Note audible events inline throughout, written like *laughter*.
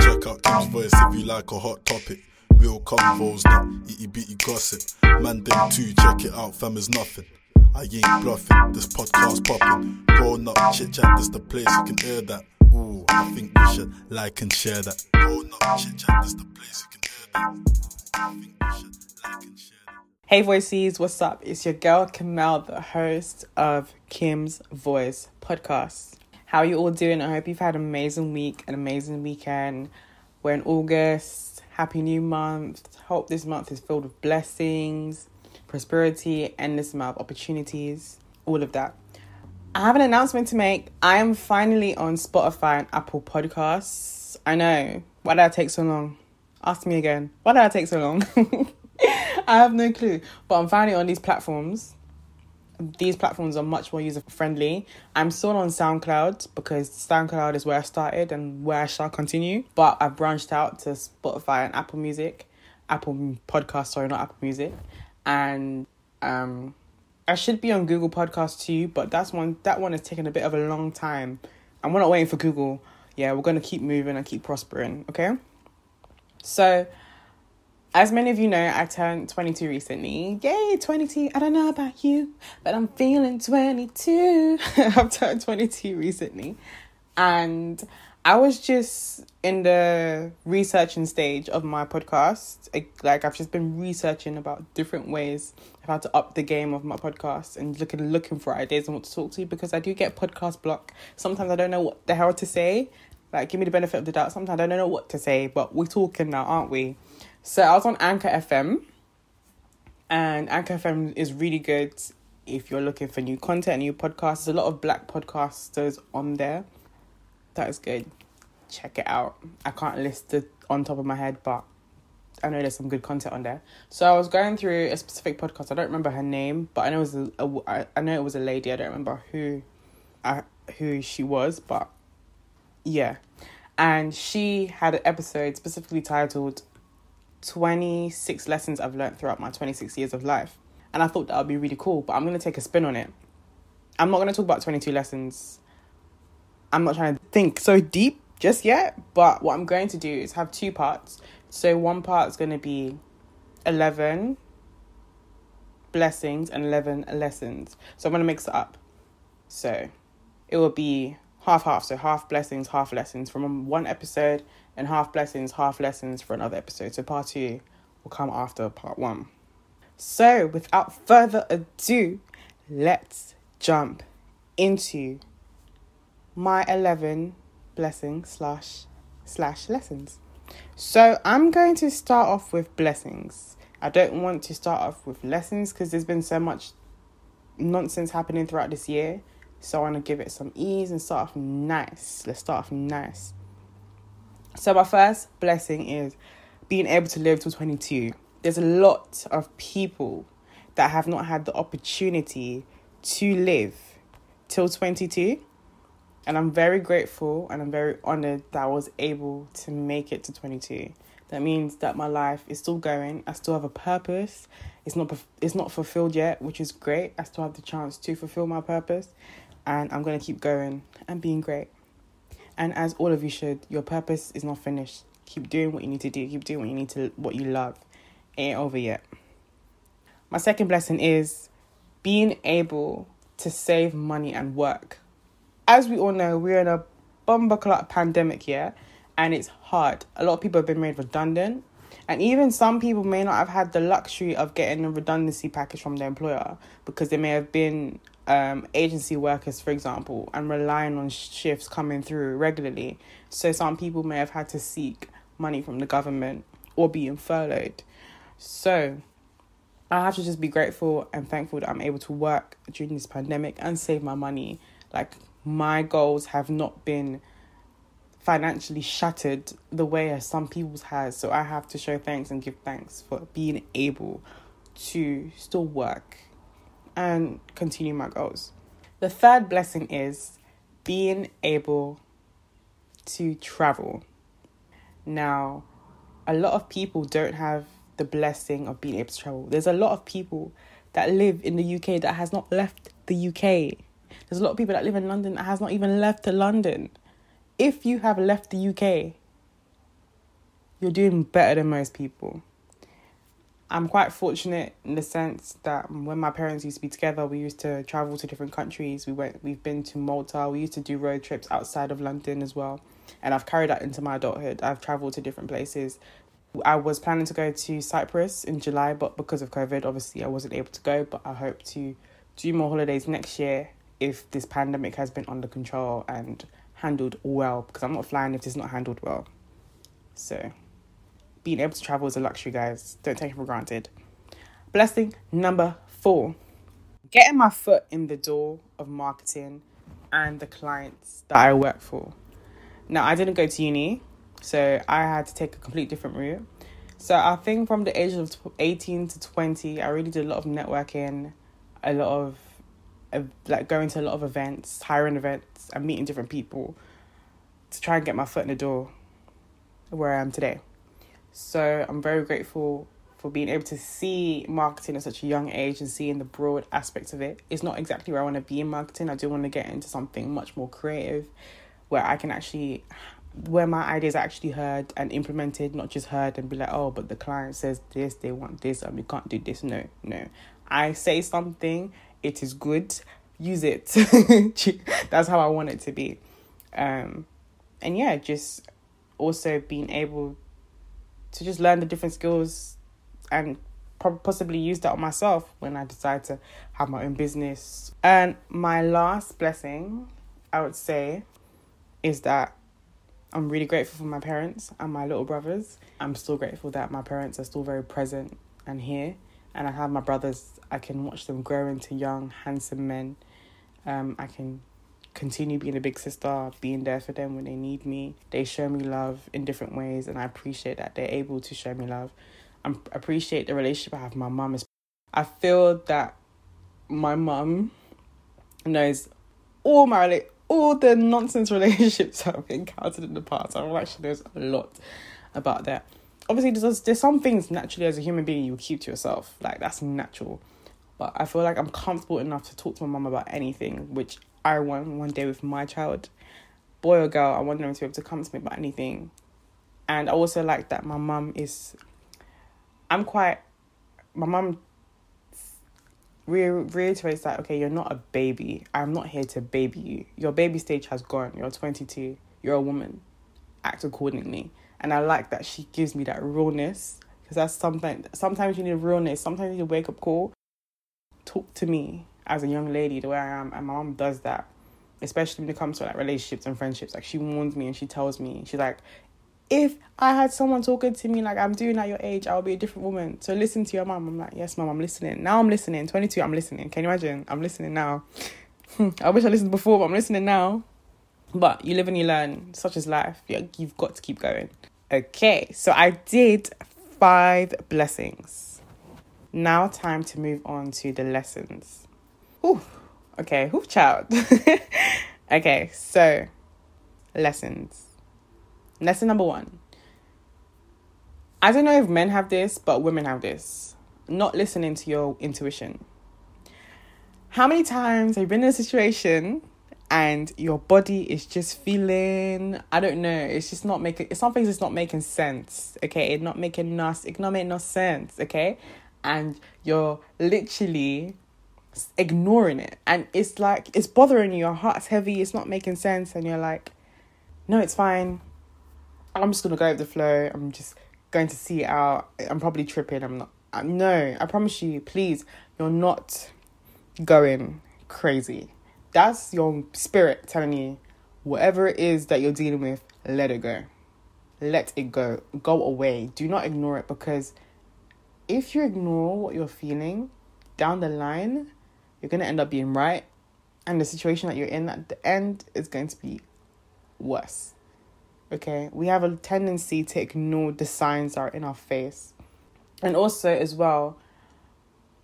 Check out Kim's voice if you like a hot topic. Real convos, not itty bitty gossip. Man, them too, check it out, fam is nothing. I ain't bluffing, this podcast popping. Grown up chit chat, this the place you can hear that. Ooh, I think we should like and share that. Grown up chit chat, this the place you can hear that. Like. Hey Voices, what's up? It's your girl Kamel, the host of Kim's Voice podcast. How are you all doing? I hope you've had an amazing week, an amazing weekend. We're in August. Happy new month. Hope this month is filled with blessings, prosperity, endless amount of opportunities, all of that. I have an announcement to make. I am finally on Spotify and Apple Podcasts. I know. Why did I take so long? Ask me again. Why did I take so long? *laughs* I have no clue. But I'm finally on these platforms. These platforms are much more user friendly. I'm still on SoundCloud because SoundCloud is where I started and where I shall continue. But I've branched out to Spotify and Apple Music, Apple Podcast, sorry, not Apple Music, and um, I should be on Google Podcast too. But that's one that one is taking a bit of a long time, and we're not waiting for Google. Yeah, we're gonna keep moving and keep prospering. Okay, so as many of you know, I turned 22 recently. Yay, 22. I don't know about you, but I'm feeling 22. *laughs* I've turned 22 recently. And I was just in the researching stage of my podcast. Like, I've just been researching about different ways of how to up the game of my podcast and looking looking for ideas on what to talk to because I do get podcast block. Sometimes I don't know what the hell to say. Like, give me the benefit of the doubt. Sometimes I don't know what to say, but we're talking now, aren't we? So I was on Anchor FM, and Anchor FM is really good if you're looking for new content, new podcasts. There's a lot of black podcasters on there. That is good. Check it out. I can't list it on top of my head, but I know there's some good content on there. So I was going through a specific podcast. I don't remember her name, but I know it was a, a I, know it was a lady. I don't remember who, I, who she was, but yeah. And she had an episode specifically titled 26 lessons I've learned throughout my 26 years of life. And I thought that would be really cool, but I'm going to take a spin on it. I'm not going to talk about 22 lessons. I'm not trying to think so deep just yet, but what I'm going to do is have two parts. So one part is going to be 11 blessings and 11 lessons. So I'm going to mix it up. So it will be half half. So half blessings, half lessons from one episode, and half blessings, half lessons for another episode. So part two will come after part one. So without further ado, let's jump into my 11 blessings slash slash lessons. So I'm going to start off with blessings. I don't want to start off with lessons because there's been so much nonsense happening throughout this year. So I want to give it some ease and start off nice. Let's start off nice. So my first blessing is being able to live till 22. There's a lot of people that have not had the opportunity to live till 22. And I'm very grateful and I'm very honored that I was able to make it to 22. That means that my life is still going. I still have a purpose. It's not it's not fulfilled yet, which is great. I still have the chance to fulfill my purpose, and I'm going to keep going and being great. And as all of you should, your purpose is not finished. Keep doing what you need to do. Keep doing what you need to what you love. It ain't over yet. My second blessing is being able to save money and work. As we all know, we're in a bomber clock pandemic here, and it's hard. A lot of people have been made redundant, and even some people may not have had the luxury of getting a redundancy package from their employer because they may have been um, agency workers, for example, and relying on shifts coming through regularly. So some people may have had to seek money from the government or being furloughed. So I have to just be grateful and thankful that I'm able to work during this pandemic and save my money. Like my goals have not been financially shattered the way as some people's has. So I have to show thanks and give thanks for being able to still work and continue my goals. The third blessing is being able to travel. Now, a lot of people don't have the blessing of being able to travel. There's a lot of people that live in the UK that has not left the UK. There's a lot of people that live in London that has not even left to London. if you have left the UK, you're doing better than most people. I'm quite fortunate in the sense that when my parents used to be together, we used to travel to different countries. We went, we've been to Malta. We used to do road trips outside of London as well, and I've carried that into my adulthood. I've traveled to different places. I was planning to go to Cyprus in July, but because of COVID, obviously I wasn't able to go. But I hope to do more holidays next year if this pandemic has been under control and handled well. Because I'm not flying if it's not handled well. So being able to travel is a luxury, guys. Don't take it for granted. Blessing number four getting my foot in the door of marketing and the clients that I work for. Now, I didn't go to uni, so I had to take a complete different route. So I think from the age of 18 to 20, I really did a lot of networking, a lot of like going to a lot of events, hiring events, and meeting different people to try and get my foot in the door where I am today. So I'm very grateful for being able to see marketing at such a young age and seeing the broad aspects of it. It's not exactly where I want to be in marketing. I do want to get into something much more creative where I can actually where my ideas are actually heard and implemented, not just heard and be like, oh, but the client says this, they want this, and we can't do this. No, no. I say something, it is good, use it. *laughs* That's how I want it to be. Um, and yeah, just also being able to just learn the different skills and possibly use that on myself when I decide to have my own business. And my last blessing, I would say, is that I'm really grateful for my parents and my little brothers. I'm still grateful that my parents are still very present and here. And I have my brothers, I can watch them grow into young, handsome men. Um, I can continue being a big sister, being there for them when they need me. They show me love in different ways, and I appreciate that they're able to show me love. I appreciate the relationship I have with my mum. I feel that my mum knows all my all the nonsense *laughs* relationships I've encountered in the past. I actually knows a lot about that. Obviously, there's there's some things naturally as a human being you keep to yourself, like that's natural. But I feel like I'm comfortable enough to talk to my mum about anything, which I want one day with my child, boy or girl. I want them to be able to come to me about anything, and I also like that my mum is. I'm quite. My mum re- reiterates that okay, you're not a baby. I'm not here to baby you. Your baby stage has gone. You're 22. You're a woman. Act accordingly. And I like that she gives me that realness because that's something. Sometimes you need realness. Sometimes you need a wake up call. Talk to me as a young lady the way I am, and my mom does that, especially when it comes to like relationships and friendships. Like she warns me and she tells me, she's like, if I had someone talking to me like I'm doing at your age, I'll be a different woman. So listen to your mom. I'm like, yes, mom, I'm listening. Now I'm listening. 22, I'm listening. Can you imagine? I'm listening now. *laughs* I wish I listened before, but I'm listening now. But you live and you learn. Such is life. You've got to keep going. Okay, so I did five blessings. Now, time to move on to the lessons. Ooh, okay, whoo, child. *laughs* okay, so lessons. Lesson number one. I don't know if men have this, but women have this. Not listening to your intuition. How many times have you been in a situation and your body is just feeling I don't know, it's just not making it's some things it's not making sense. Okay, it's not making no it's not making no sense, okay? And you're literally ignoring it. And it's like it's bothering you your heart's heavy it's not making sense and you're like no it's fine. I'm just gonna go with the flow. I'm just going to see it out. I'm probably tripping. I'm not I'm, no i promise you please you're not going crazy. That's your spirit telling you whatever it is that you're dealing with let it go. Let it go. Go away. Do not ignore it because if you ignore what you're feeling down the line you're going to end up being right. And the situation that you're in at the end is going to be worse. Okay? We have a tendency to ignore the signs that are in our face. And also, as well,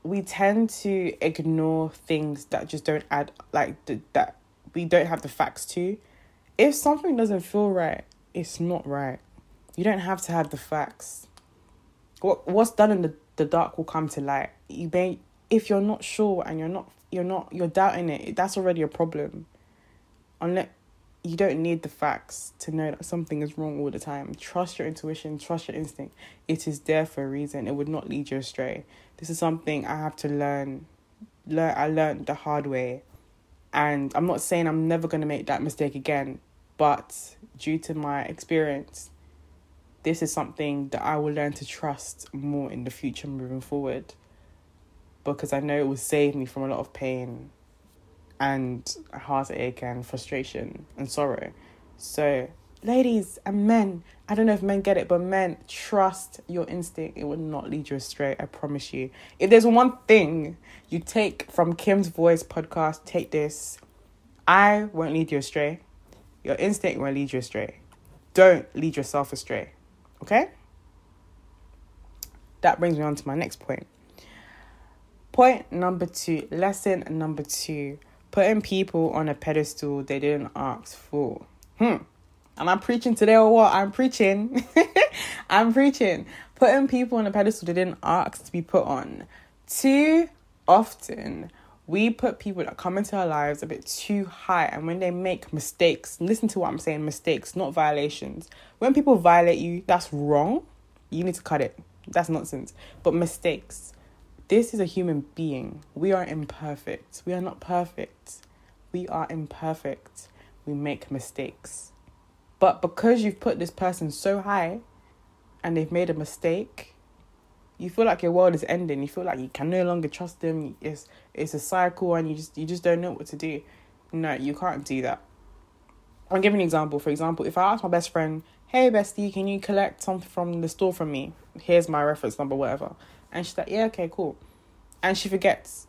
we tend to ignore things that just don't add, like, that we don't have the facts to. If something doesn't feel right, it's not right. You don't have to have the facts. What what's done in the, the dark will come to light. You may if you're not sure and you're not you're not you're doubting it, that's already a problem. Unless you don't need the facts to know that something is wrong all the time. Trust your intuition, trust your instinct. It is there for a reason. It would not lead you astray. This is something I have to learn. Learn I learned the hard way. And I'm not saying I'm never going to make that mistake again, but due to my experience, this is something that I will learn to trust more in the future moving forward. Because I know it will save me from a lot of pain and heartache and frustration and sorrow. So, ladies and men, I don't know if men get it, but men, trust your instinct. It will not lead you astray. I promise you. If there's one thing you take from Kim's Voice podcast, take this. I won't lead you astray. Your instinct won't lead you astray. Don't lead yourself astray. Okay? That brings me on to my next point. Point number two, lesson number two putting people on a pedestal they didn't ask for. Hmm. Am I preaching today or what? I'm preaching. *laughs* I'm preaching. Putting people on a pedestal they didn't ask to be put on. Too often, we put people that come into our lives a bit too high, and when they make mistakes, listen to what I'm saying mistakes, not violations. When people violate you, that's wrong. You need to cut it. That's nonsense. But mistakes, this is a human being. We are imperfect. We are not perfect. We are imperfect. We make mistakes. But because you've put this person so high and they've made a mistake, you feel like your world is ending. You feel like you can no longer trust them. It's it's a cycle and you just you just don't know what to do. No, you can't do that. I'll give an example. For example, if I ask my best friend, Hey bestie, can you collect something from the store from me? Here's my reference number, whatever. And she's like, yeah, okay, cool. And she forgets.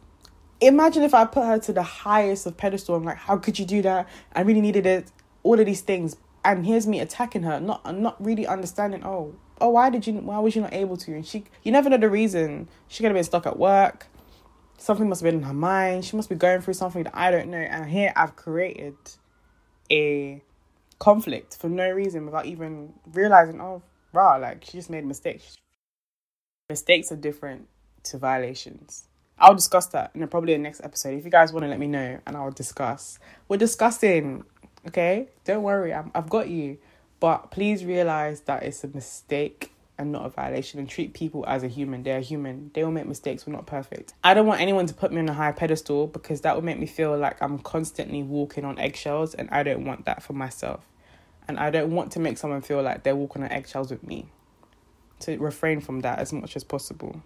Imagine if I put her to the highest of pedestal. I'm like, how could you do that? I really needed it. All of these things. And here's me attacking her, not not really understanding. Oh, oh, why did you? Why was you not able to? And she, you never know the reason. She could have been stuck at work. Something must have been in her mind. She must be going through something that I don't know. And here I've created a conflict for no reason without even realizing. Oh, rah, like she just made mistakes. Mistakes are different to violations. I'll discuss that in probably the next episode. If you guys want to let me know, and I'll discuss. We're discussing, okay? Don't worry, i have got you. But please realize that it's a mistake and not a violation, and treat people as a human. They're human. They will make mistakes. We're not perfect. I don't want anyone to put me on a high pedestal because that would make me feel like I'm constantly walking on eggshells, and I don't want that for myself. And I don't want to make someone feel like they're walking on eggshells with me to refrain from that as much as possible.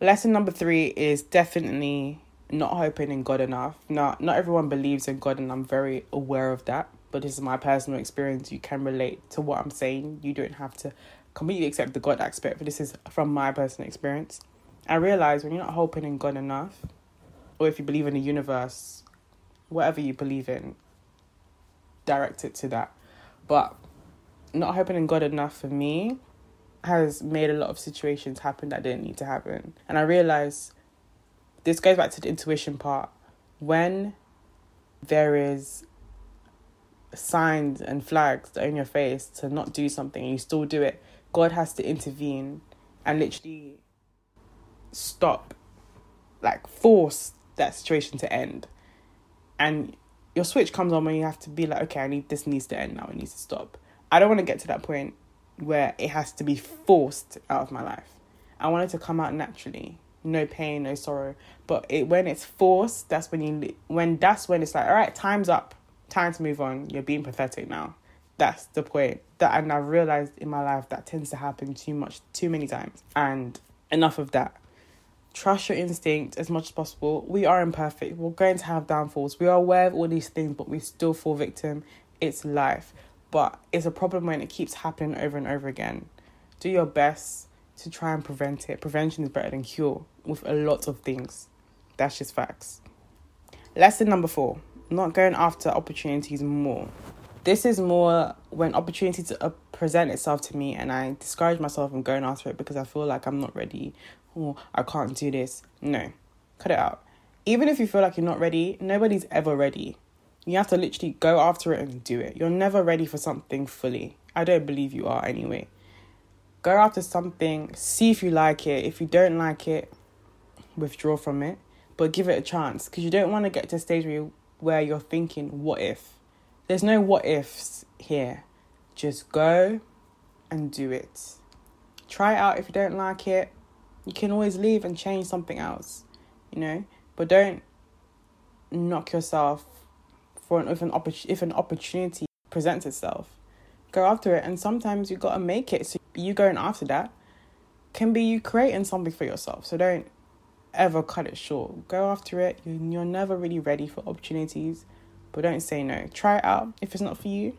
Lesson number three is definitely not hoping in God enough. Not not everyone believes in God, and I'm very aware of that. But this is my personal experience. You can relate to what I'm saying. You don't have to completely accept the God aspect, but this is from my personal experience. I realize when you're not hoping in God enough, or if you believe in the universe, whatever you believe in, direct it to that. But not hoping in God enough for me has made a lot of situations happen that didn't need to happen. And I realize this goes back to the intuition part. When there is signs and flags in your face to not do something and you still do it, God has to intervene and literally stop, like force that situation to end. And your switch comes on when you have to be like, okay, I need this needs to end now, it needs to stop. I don't want to get to that point where it has to be forced out of my life. I want it to come out naturally, no pain, no sorrow. But it when it's forced, that's when you when that's when it's like, all right, time's up, time to move on. You're being pathetic now. That's the point. That and I've realized in my life that tends to happen too much, too many times. And enough of that. Trust your instinct as much as possible. We are imperfect. We're going to have downfalls. We are aware of all these things, but we still fall victim. It's life but it's a problem when it keeps happening over and over again. Do your best to try and prevent it. Prevention is better than cure with a lot of things. That's just facts. Lesson number four not going after opportunities more. This is more when opportunities uh, present itself to me and I discourage myself from going after it because I feel like I'm not ready or I can't do this. No, cut it out. Even if you feel like you're not ready, nobody's ever ready. You have to literally go after it and do it. You're never ready for something fully. I don't believe you are anyway. Go after something, see if you like it. If you don't like it, withdraw from it, but give it a chance because you don't want to get to a stage where, you, where you're thinking, what if? There's no what ifs here. Just go and do it. Try it out if you don't like it. You can always leave and change something else, you know? But don't knock yourself for an if an oppor- if an opportunity presents itself. Go after it and sometimes you got to make it. So you going after that can be you creating something for yourself. So don't ever cut it short. Go after it. You're never really ready for opportunities, but don't say no. Try it out. If it's not for you,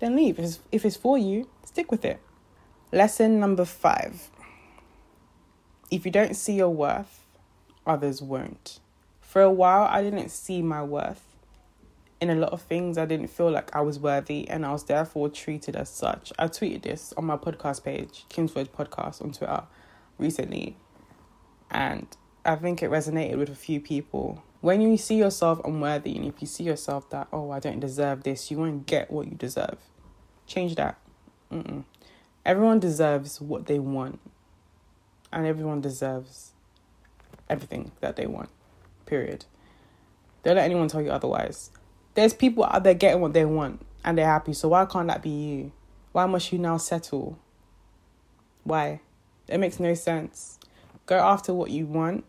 then leave. If it's, if it's for you, stick with it. Lesson number five if you don't see your worth, others won't. For a while, I didn't see my worth. In a lot of things, I didn't feel like I was worthy and I was therefore treated as such. I tweeted this on my podcast page, Kim's Voice Podcast on Twitter, recently. And I think it resonated with a few people. When you see yourself unworthy and if you see yourself that, oh, I don't deserve this, you won't get what you deserve. Change that. Mm-mm. Everyone deserves what they want, and everyone deserves everything that they want. Period. Don't let anyone tell you otherwise. There's people out there getting what they want and they're happy, so why can't that be you? Why must you now settle? Why? It makes no sense. Go after what you want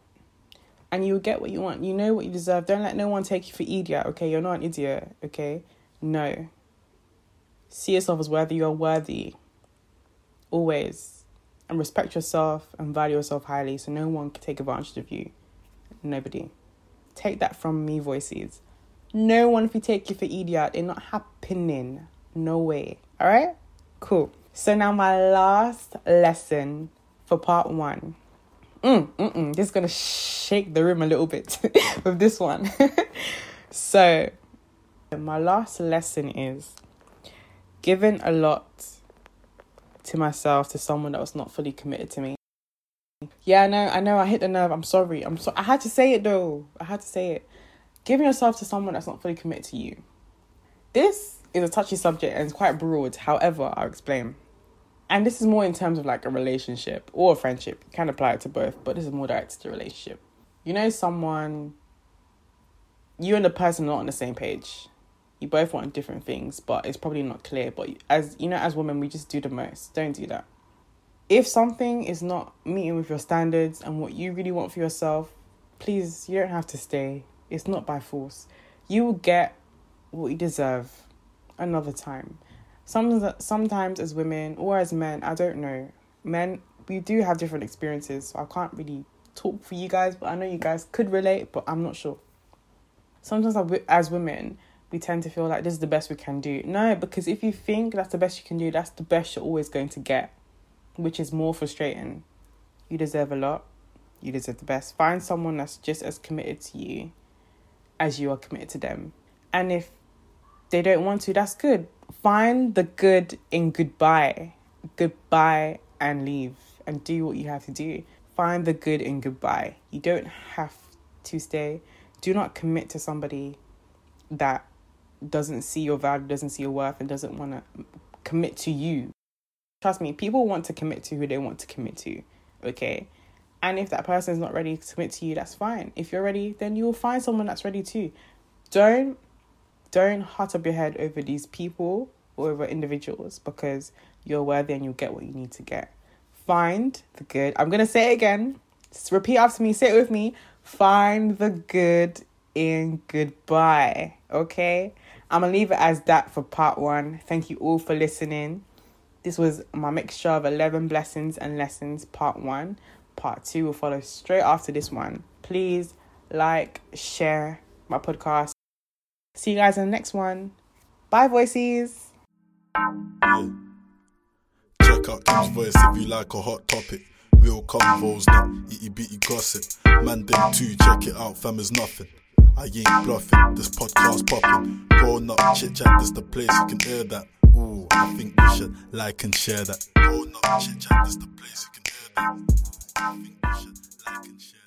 and you'll get what you want. You know what you deserve. Don't let no one take you for idiot, okay? You're not an idiot, okay? No. See yourself as worthy. You're worthy. Always. And respect yourself and value yourself highly so no one can take advantage of you. Nobody. Take that from me, voices. No one can take you for idiot. It's not happening. No way. All right? Cool. So now my last lesson for part one. Mm, mm, mm. This is gonna shake the room a little bit *laughs* with this one. *laughs* so, my last lesson is giving a lot to myself to someone that was not fully committed to me. Yeah, I know, I know, I hit the nerve. I'm sorry. I'm so I had to say it though. I had to say it. Giving yourself to someone that's not fully committed to you. This is a touchy subject and it's quite broad. However, I'll explain. And this is more in terms of like a relationship or a friendship. You can apply it to both, but this is more directed to relationship. You know, someone, you and the person are not on the same page. You both want different things, but it's probably not clear. But as you know, as women, we just do the most. Don't do that. If something is not meeting with your standards and what you really want for yourself, please, you don't have to stay. It's not by force. You will get what you deserve another time. Sometimes, sometimes as women or as men, I don't know. Men, we do have different experiences, so I can't really talk for you guys, but I know you guys could relate, but I'm not sure. Sometimes as women, we tend to feel like this is the best we can do. No, because if you think that's the best you can do, that's the best you're always going to get, which is more frustrating. You deserve a lot. You deserve the best. Find someone that's just as committed to you as you are committed to them. And if they don't want to, that's good. Find the good in goodbye. Goodbye and leave and do what you have to do. Find the good in goodbye. You don't have to stay. Do not commit to somebody that doesn't see your value, doesn't see your worth, and doesn't want to commit to you. Trust me, people want to commit to who they want to commit to. Okay. And if that person is not ready to commit to you, that's fine. If you're ready, then you will find someone that's ready too. Don't don't hut up your head over these people or over individuals because you're worthy and you'll get what you need to get. Find the good. I'm gonna say it again. Just repeat after me. Say it with me. Find the good in goodbye. Okay. I'm gonna leave it as that for part one. Thank you all for listening. This was my mixture of 11 blessings and lessons, part one. Part two will follow straight after this one. Please like, share my podcast. See you guys in the next one. Bye, voices. Check out voice if you like a hot topic. Real convos, not itty bitty gossip. Man, them too, check it out, fam is nothing. I ain't bluffing, this podcast popping. Grown up chit chat, this the place you can hear that. Ooh, I think should like and share that. Grown up chit chat, this the place you can think we should like and share